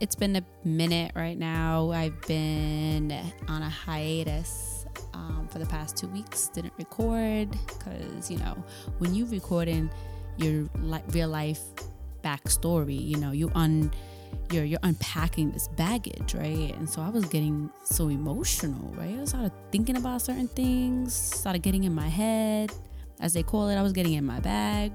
it's been a minute right now. I've been on a hiatus um, for the past two weeks. Didn't record because you know when you recording your li- real life backstory, you know you un you're you're unpacking this baggage, right? And so I was getting so emotional, right? I started thinking about certain things, started getting in my head, as they call it. I was getting in my bag.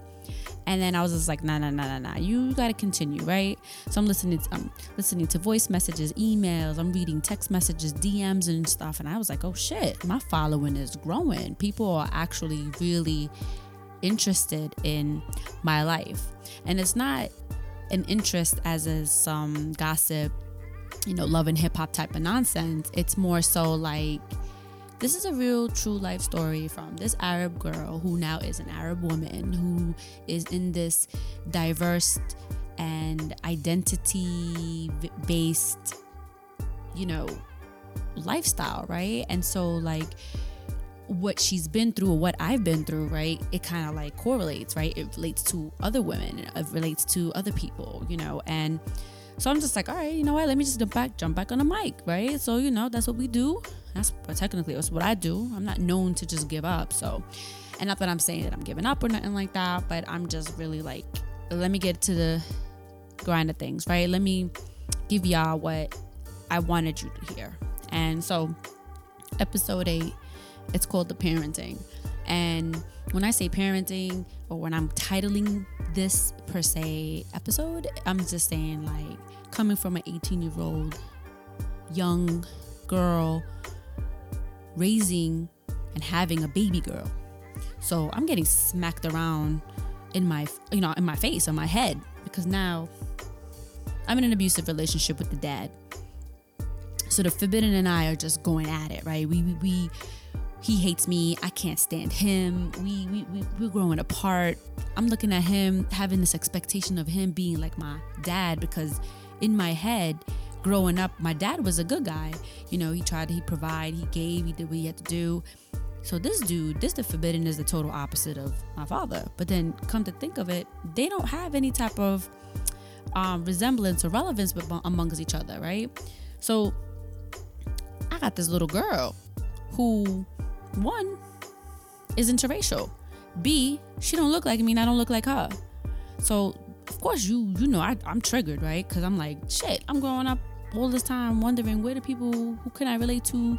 And then I was just like, nah, nah, nah, nah, nah. You gotta continue, right? So I'm listening. To, I'm listening to voice messages, emails. I'm reading text messages, DMs, and stuff. And I was like, oh shit, my following is growing. People are actually really interested in my life, and it's not an interest as is some gossip, you know, love and hip hop type of nonsense. It's more so like this is a real true life story from this Arab girl who now is an Arab woman who is in this diverse and identity based, you know, lifestyle, right? And so, like, what she's been through what I've been through, right? It kind of like correlates, right? It relates to other women, it relates to other people, you know, and so I'm just like, all right, you know what? Let me just jump back, jump back on the mic, right? So you know, that's what we do. That's but technically that's what I do. I'm not known to just give up. So, and not that I'm saying that I'm giving up or nothing like that, but I'm just really like, let me get to the grind of things, right? Let me give y'all what I wanted you to hear. And so, episode eight, it's called the parenting. And when I say parenting, or when I'm titling this per se episode, I'm just saying like coming from an 18 year old young girl raising and having a baby girl. So I'm getting smacked around in my you know in my face on my head because now I'm in an abusive relationship with the dad. So the forbidden and I are just going at it, right? We we, we he hates me. I can't stand him. We, we, we, we're growing apart. I'm looking at him, having this expectation of him being like my dad because in my head, growing up, my dad was a good guy. You know, he tried, he provide, he gave, he did what he had to do. So this dude, this the forbidden is the total opposite of my father. But then come to think of it, they don't have any type of um, resemblance or relevance amongst each other, right? So I got this little girl who, one, is interracial. B, she don't look like me and I don't look like her. So of course you you know I, I'm triggered, right? Because I'm like, shit, I'm growing up all this time wondering where the people who can I relate to,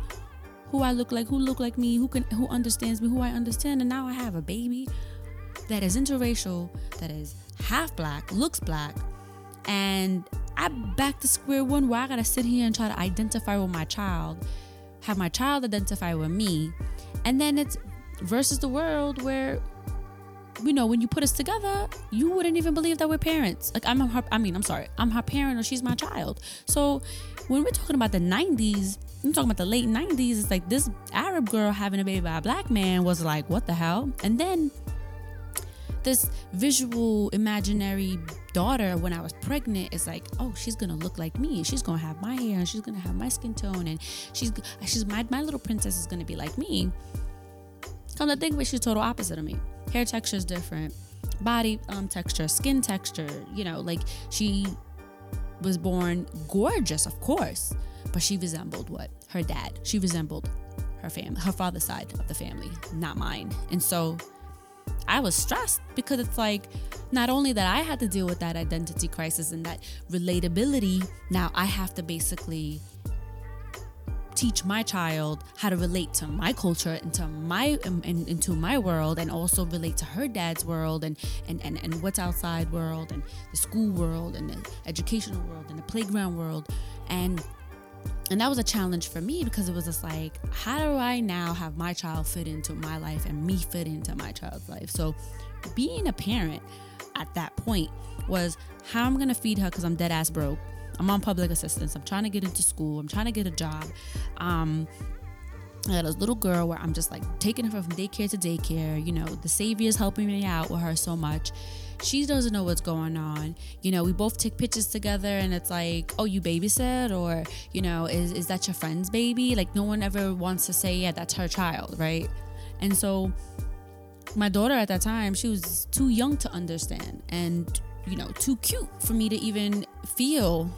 who I look like, who look like me, who can who understands me, who I understand, and now I have a baby that is interracial, that is half black, looks black, and I'm back to square one where I gotta sit here and try to identify with my child, have my child identify with me, and then it's versus the world where you know, when you put us together, you wouldn't even believe that we're parents. Like I'm her, I mean, I'm sorry, I'm her parent or she's my child. So when we're talking about the 90s, I'm talking about the late 90s. It's like this Arab girl having a baby by a black man was like, what the hell? And then this visual imaginary daughter when I was pregnant is like, oh, she's gonna look like me. She's gonna have my hair and she's gonna have my skin tone and she's she's my my little princess is gonna be like me. Come to think of it, she's total opposite of me. Hair texture is different, body um, texture, skin texture. You know, like she was born gorgeous, of course, but she resembled what her dad. She resembled her family, her father's side of the family, not mine. And so I was stressed because it's like not only that I had to deal with that identity crisis and that relatability, now I have to basically teach my child how to relate to my culture into my um, in, into my world and also relate to her dad's world and, and and and what's outside world and the school world and the educational world and the playground world. And and that was a challenge for me because it was just like how do i now have my child fit into my life and me fit into my child's life? So being a parent at that point was how i'm gonna feed her because i'm dead ass broke I'm on public assistance. I'm trying to get into school. I'm trying to get a job. Um, I had a little girl where I'm just like taking her from daycare to daycare. You know, the savior is helping me out with her so much. She doesn't know what's going on. You know, we both take pictures together and it's like, oh, you babysit? Or, you know, is, is that your friend's baby? Like, no one ever wants to say, yeah, that's her child, right? And so, my daughter at that time, she was too young to understand and, you know, too cute for me to even feel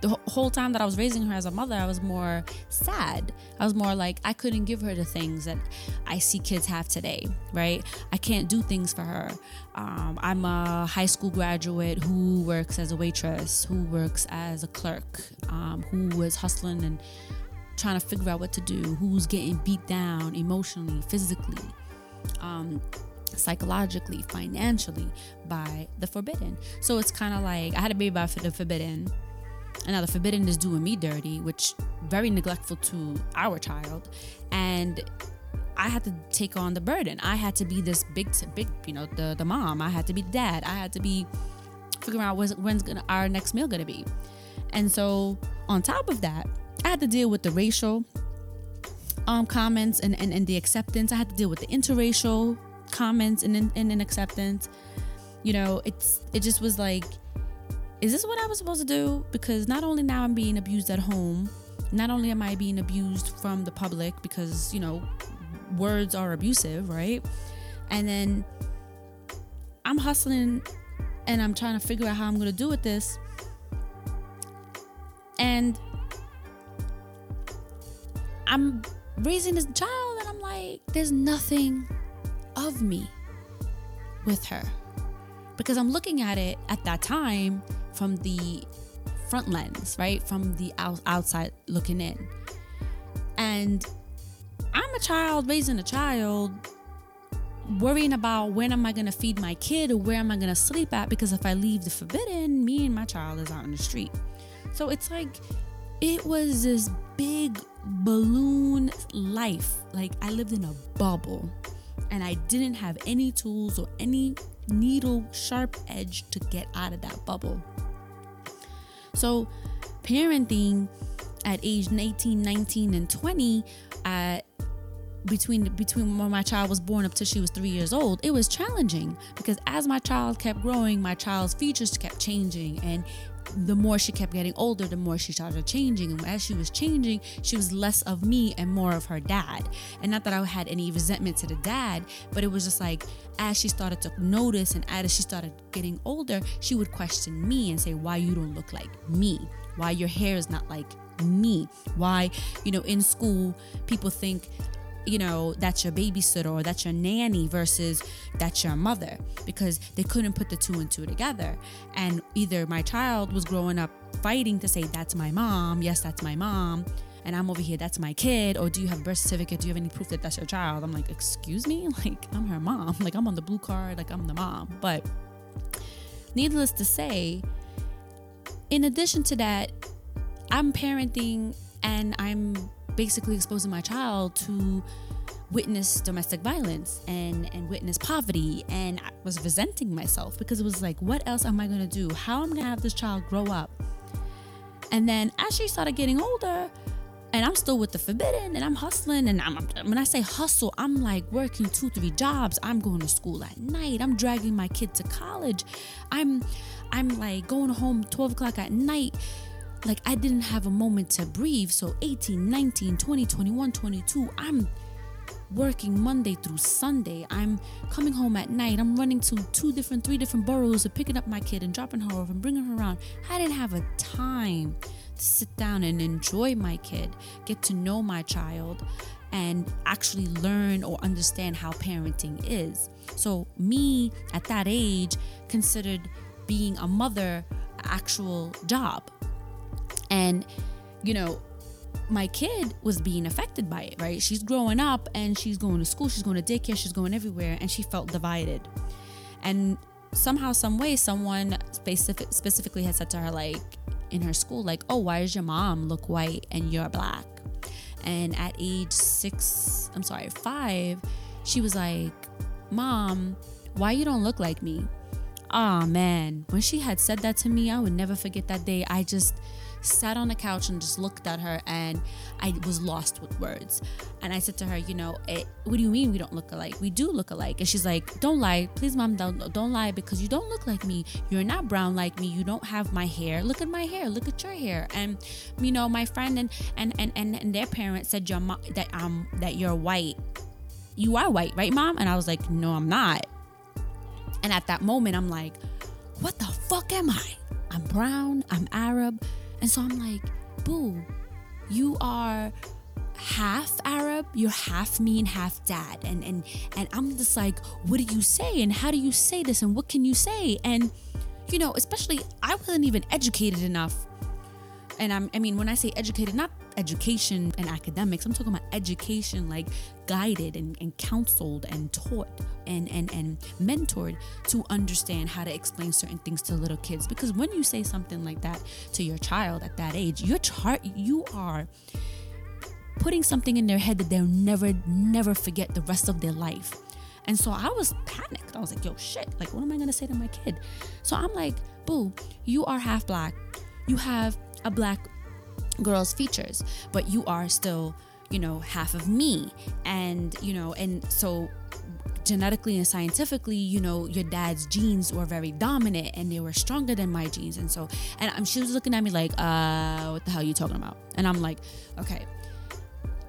the whole time that I was raising her as a mother, I was more sad. I was more like I couldn't give her the things that I see kids have today, right? I can't do things for her. Um, I'm a high school graduate who works as a waitress, who works as a clerk, um, who is hustling and trying to figure out what to do, who's getting beat down emotionally, physically. Um, psychologically, financially by the forbidden. So it's kind of like I had a baby by the forbidden and now the forbidden is doing me dirty, which very neglectful to our child. And I had to take on the burden. I had to be this big, big, you know, the the mom. I had to be the dad. I had to be figuring out when's, when's gonna, our next meal gonna be. And so on top of that, I had to deal with the racial um, comments and, and, and the acceptance. I had to deal with the interracial comments and, and, and acceptance. You know, it's it just was like is this what I was supposed to do? Because not only now I'm being abused at home, not only am I being abused from the public because, you know, words are abusive, right? And then I'm hustling and I'm trying to figure out how I'm going to do with this. And I'm raising this child and I'm like, there's nothing of me with her. Because I'm looking at it at that time from the front lens, right? From the out- outside looking in. And I'm a child raising a child worrying about when am I going to feed my kid or where am I going to sleep at because if I leave the forbidden, me and my child is out in the street. So it's like it was this big balloon life. Like I lived in a bubble and I didn't have any tools or any needle sharp edge to get out of that bubble. So, parenting at age 18, 19, and 20, at between between when my child was born up to she was three years old, it was challenging because as my child kept growing, my child's features kept changing, and the more she kept getting older, the more she started changing. And as she was changing, she was less of me and more of her dad. And not that I had any resentment to the dad, but it was just like as she started to notice and as she started getting older, she would question me and say, Why you don't look like me? Why your hair is not like me? Why, you know, in school, people think you know, that's your babysitter or that's your nanny versus that's your mother because they couldn't put the two and two together. And either my child was growing up fighting to say, that's my mom, yes, that's my mom, and I'm over here, that's my kid, or do you have a birth certificate? Do you have any proof that that's your child? I'm like, excuse me? Like, I'm her mom. Like, I'm on the blue card, like, I'm the mom. But needless to say, in addition to that, I'm parenting and I'm basically exposing my child to witness domestic violence and and witness poverty. And I was resenting myself because it was like what else am I going to do? How am I going to have this child grow up? And then as she started getting older and I'm still with the forbidden and I'm hustling and I'm when I say hustle I'm like working two three jobs. I'm going to school at night. I'm dragging my kid to college. I'm I'm like going home 12 o'clock at night like I didn't have a moment to breathe. So 18, 19, 20, 21, 22, I'm working Monday through Sunday. I'm coming home at night. I'm running to two different, three different boroughs of picking up my kid and dropping her off and bringing her around. I didn't have a time to sit down and enjoy my kid, get to know my child, and actually learn or understand how parenting is. So, me at that age considered being a mother actual job and, you know, my kid was being affected by it, right? She's growing up and she's going to school, she's going to daycare, she's going everywhere, and she felt divided. And somehow, some way, someone specific, specifically had said to her, like, in her school, like, oh, why does your mom look white and you're black? And at age six, I'm sorry, five, she was like, Mom, why you don't look like me? Ah, oh, man. When she had said that to me, I would never forget that day. I just, sat on the couch and just looked at her and I was lost with words. And I said to her, you know, eh, what do you mean we don't look alike? We do look alike. And she's like, don't lie. Please, mom, don't, don't lie because you don't look like me. You're not brown like me. You don't have my hair. Look at my hair. Look at your hair. And, you know, my friend and, and, and, and, and their parents said your mom, that, um, that you're white. You are white, right, mom? And I was like, no, I'm not. And at that moment, I'm like, what the fuck am I? I'm brown, I'm Arab, And so I'm like, boo, you are half Arab, you're half me and half dad. And and and I'm just like, what do you say? And how do you say this? And what can you say? And you know, especially I wasn't even educated enough. And I'm I mean, when I say educated, not education and academics, I'm talking about education like guided and, and counseled and taught and, and and mentored to understand how to explain certain things to little kids. Because when you say something like that to your child at that age, your chart you are putting something in their head that they'll never, never forget the rest of their life. And so I was panicked. I was like, yo, shit, like, what am I gonna say to my kid? So I'm like, boo, you are half black. You have a black girl's features, but you are still, you know, half of me. And, you know, and so genetically and scientifically, you know, your dad's genes were very dominant and they were stronger than my genes. And so, and um, she was looking at me like, uh, what the hell are you talking about? And I'm like, okay,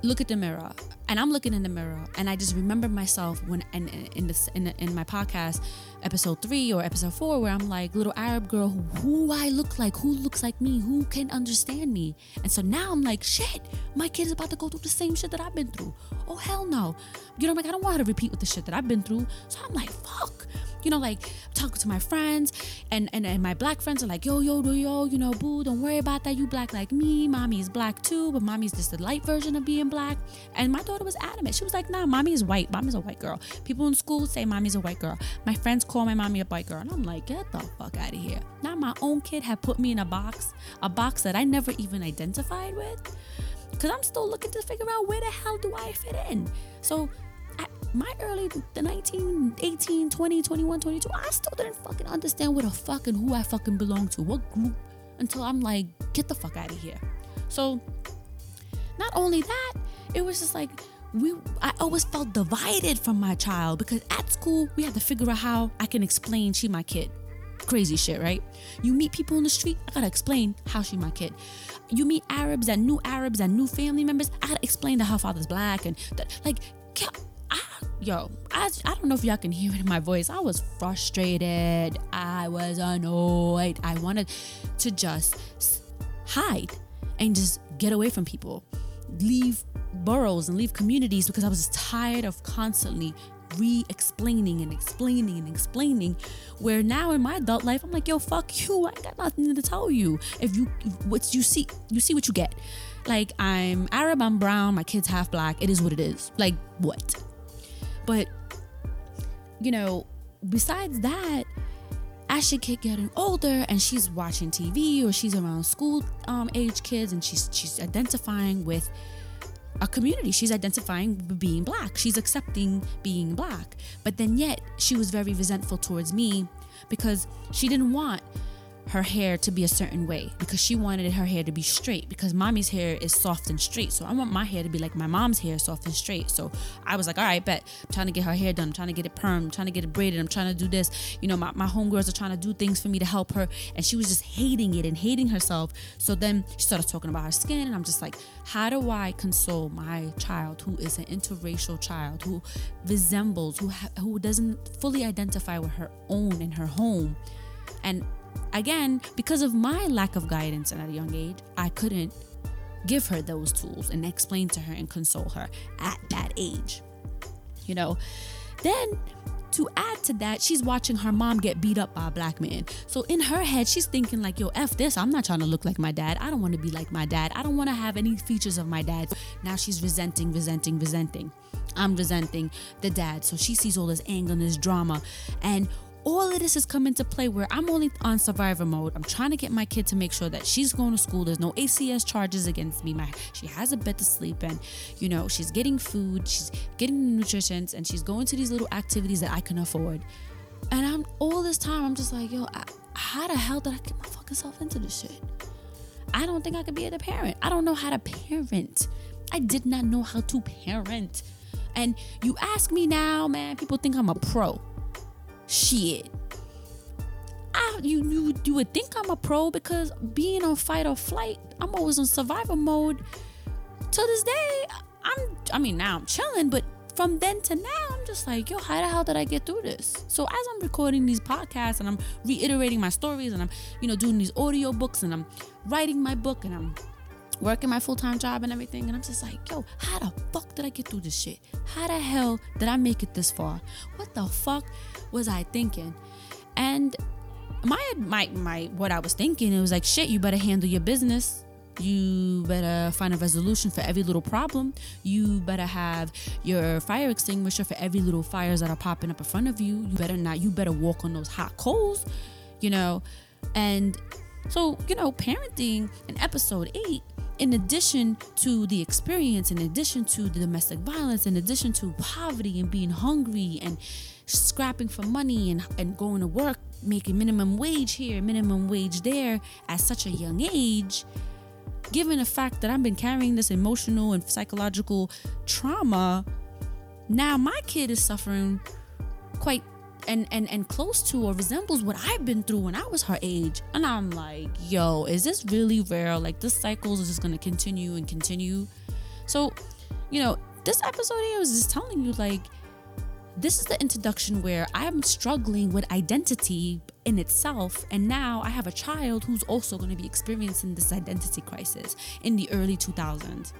look at the mirror and i'm looking in the mirror and i just remember myself when in, in this in, in my podcast episode three or episode four where i'm like little arab girl who, i look like? Who looks like me? Who can understand me? And so now i'm like shit my kid is about to go through the same shit that i've been through. Oh hell no. You know like i don't want her to repeat with the shit that i've been through. So i'm like fuck. You know, like talking to my friends and, and, and my black friends are like, yo, yo, yo, yo, you know, boo, don't worry about that. You black like me. Mommy is black too, but mommy's just the light version of being black. And my daughter was adamant. She was like, nah, mommy is white. Mommy's a white girl. People in school say mommy's a white girl. My friends call my mommy a white girl. And I'm like, get the fuck out of here. Now my own kid had put me in a box, a box that I never even identified with. Cause I'm still looking to figure out where the hell do I fit in. So at my early the 19 18 20 21 22 i still didn't fucking understand what the fuck and who i fucking belong to what group until i'm like get the fuck out of here so not only that it was just like we i always felt divided from my child because at school we had to figure out how i can explain she my kid crazy shit right you meet people in the street i gotta explain how she my kid you meet arabs and new arabs and new family members i gotta explain that her father's black and that, like yo, I, I don't know if y'all can hear it in my voice. I was frustrated. I was annoyed. I wanted to just hide and just get away from people, leave boroughs and leave communities because I was tired of constantly re explaining and explaining and explaining. Where now in my adult life, I'm like, yo, fuck you. I got nothing to tell you. If you, what you see, you see what you get. Like, I'm Arab, I'm brown, my kid's half black. It is what it is. Like, what? But, you know, besides that, as she kept getting older and she's watching TV or she's around school um, age kids and she's she's identifying with a community. She's identifying being black. She's accepting being black. But then yet she was very resentful towards me because she didn't want her hair to be a certain way because she wanted her hair to be straight because mommy's hair is soft and straight. So I want my hair to be like my mom's hair, soft and straight. So I was like, all right, bet. I'm trying to get her hair done. I'm trying to get it permed. I'm trying to get it braided. I'm trying to do this. You know, my, my homegirls are trying to do things for me to help her. And she was just hating it and hating herself. So then she started talking about her skin. And I'm just like, how do I console my child who is an interracial child who resembles, who, ha- who doesn't fully identify with her own in her home? And again, because of my lack of guidance at a young age, I couldn't give her those tools and explain to her and console her at that age. You know, then to add to that, she's watching her mom get beat up by a black man. So in her head, she's thinking like, yo, F this. I'm not trying to look like my dad. I don't want to be like my dad. I don't want to have any features of my dad. Now she's resenting, resenting, resenting. I'm resenting the dad. So she sees all this anger and this drama. And all of this has come into play where I'm only on survivor mode. I'm trying to get my kid to make sure that she's going to school. There's no ACS charges against me. My she has a bed to sleep in. You know, she's getting food, she's getting nutrition, and she's going to these little activities that I can afford. And I'm all this time, I'm just like, yo, I, how the hell did I get my fucking self into this shit? I don't think I could be a parent. I don't know how to parent. I did not know how to parent. And you ask me now, man, people think I'm a pro. Shit. I, you, you you would think I'm a pro because being on fight or flight, I'm always on survival mode. To this day, I'm I mean now I'm chilling, but from then to now, I'm just like, yo, how the hell did I get through this? So as I'm recording these podcasts and I'm reiterating my stories and I'm, you know, doing these audio books and I'm writing my book and I'm working my full-time job and everything and i'm just like yo how the fuck did i get through this shit how the hell did i make it this far what the fuck was i thinking and my my my what i was thinking it was like shit you better handle your business you better find a resolution for every little problem. You better have your fire extinguisher for every little fires that are popping up in front of you. You better not, you better walk on those hot coals, you know. And so, you know, parenting in episode eight, in addition to the experience, in addition to the domestic violence, in addition to poverty and being hungry and scrapping for money and, and going to work, making minimum wage here, minimum wage there at such a young age, given the fact that I've been carrying this emotional and psychological trauma, now my kid is suffering quite and and and close to or resembles what I've been through when I was her age. And I'm like, yo, is this really real? Like this cycle is just gonna continue and continue. So, you know, this episode here was just telling you like this is the introduction where I'm struggling with identity in itself. And now I have a child who's also going to be experiencing this identity crisis in the early 2000s.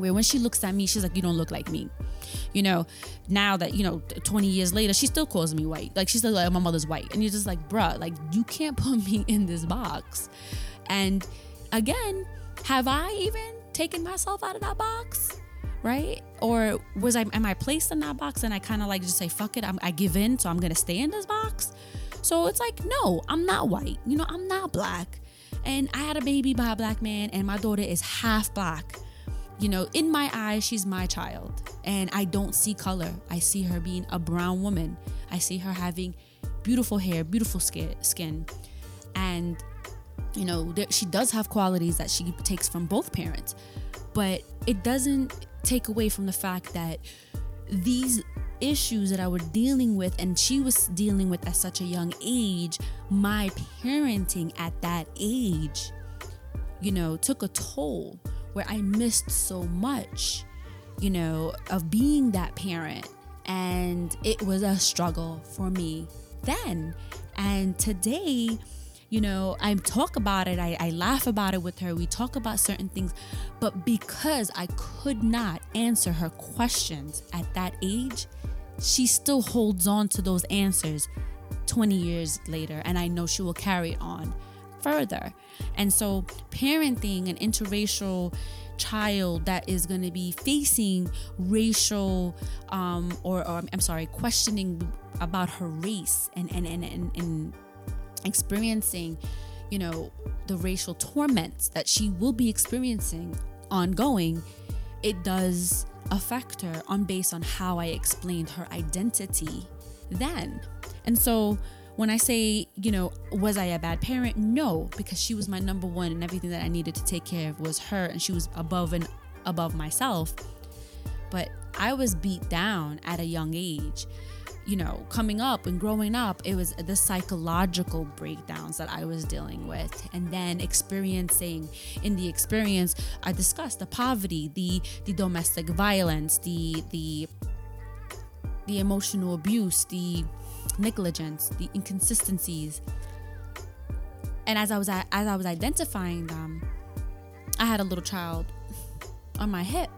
Where when she looks at me, she's like, You don't look like me. You know, now that, you know, 20 years later, she still calls me white. Like, she's like, My mother's white. And you're just like, Bruh, like, you can't put me in this box. And again, have I even taken myself out of that box? right? Or was I am I placed in that box and I kind of like just say fuck it, I'm, I give in, so I'm gonna stay in this box. So it's like no, I'm not white. You know, I'm not black, and I had a baby by a black man, and my daughter is half black. You know, in my eyes, she's my child, and I don't see color. I see her being a brown woman. I see her having beautiful hair, beautiful skin, and you know, she does have qualities that she takes from both parents, but it doesn't take away from the fact that these issues that I was dealing with and she was dealing with at such a young age, my parenting at that age, you know, took a toll where I missed so much, you know, of being that parent. And it was a struggle for me then. And today, you know, I talk about it, I, I laugh about it with her, we talk about certain things, but because I could not answer her questions at that age, she still holds on to those answers 20 years later, and I know she will carry it on further. And so, parenting an interracial child that is going to be facing racial um, or, or I'm sorry, questioning about her race and and and and, and experiencing, you know, the racial torments that she will be experiencing ongoing, it does affect her on based on how I explained her identity then. And so when I say, you know, was I a bad parent? No, because she was my number one and everything that I needed to take care of was her and she was above and above myself. But I was beat down at a young age you know, coming up and growing up, it was the psychological breakdowns that I was dealing with. And then experiencing in the experience, I discussed the poverty, the the domestic violence, the the the emotional abuse, the negligence, the inconsistencies. And as I was as I was identifying them, I had a little child on my hip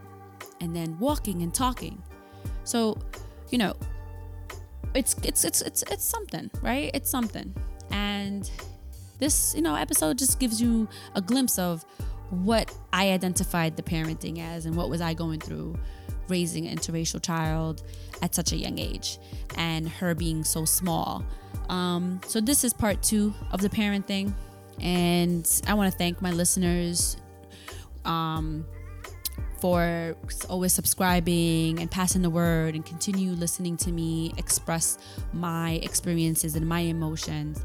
and then walking and talking. So, you know, it's it's it's it's it's something, right? It's something. And this, you know, episode just gives you a glimpse of what I identified the parenting as and what was I going through raising an interracial child at such a young age and her being so small. Um, so this is part two of the parenting, and I want to thank my listeners. Um, for always subscribing and passing the word and continue listening to me express my experiences and my emotions.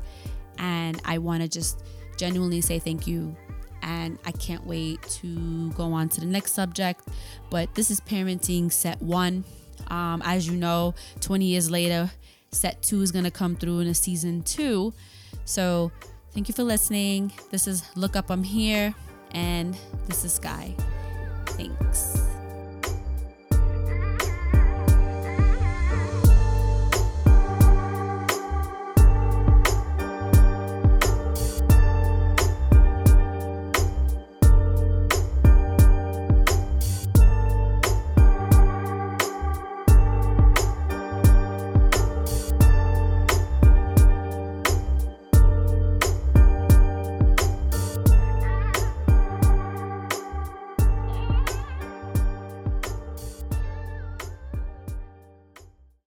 And I want to just genuinely say thank you. And I can't wait to go on to the next subject. But this is parenting set one. Um, as you know, 20 years later, set two is to come through in a season two. So thank you for listening. This is Look Up, I'm Here. And this is Sky. Thanks.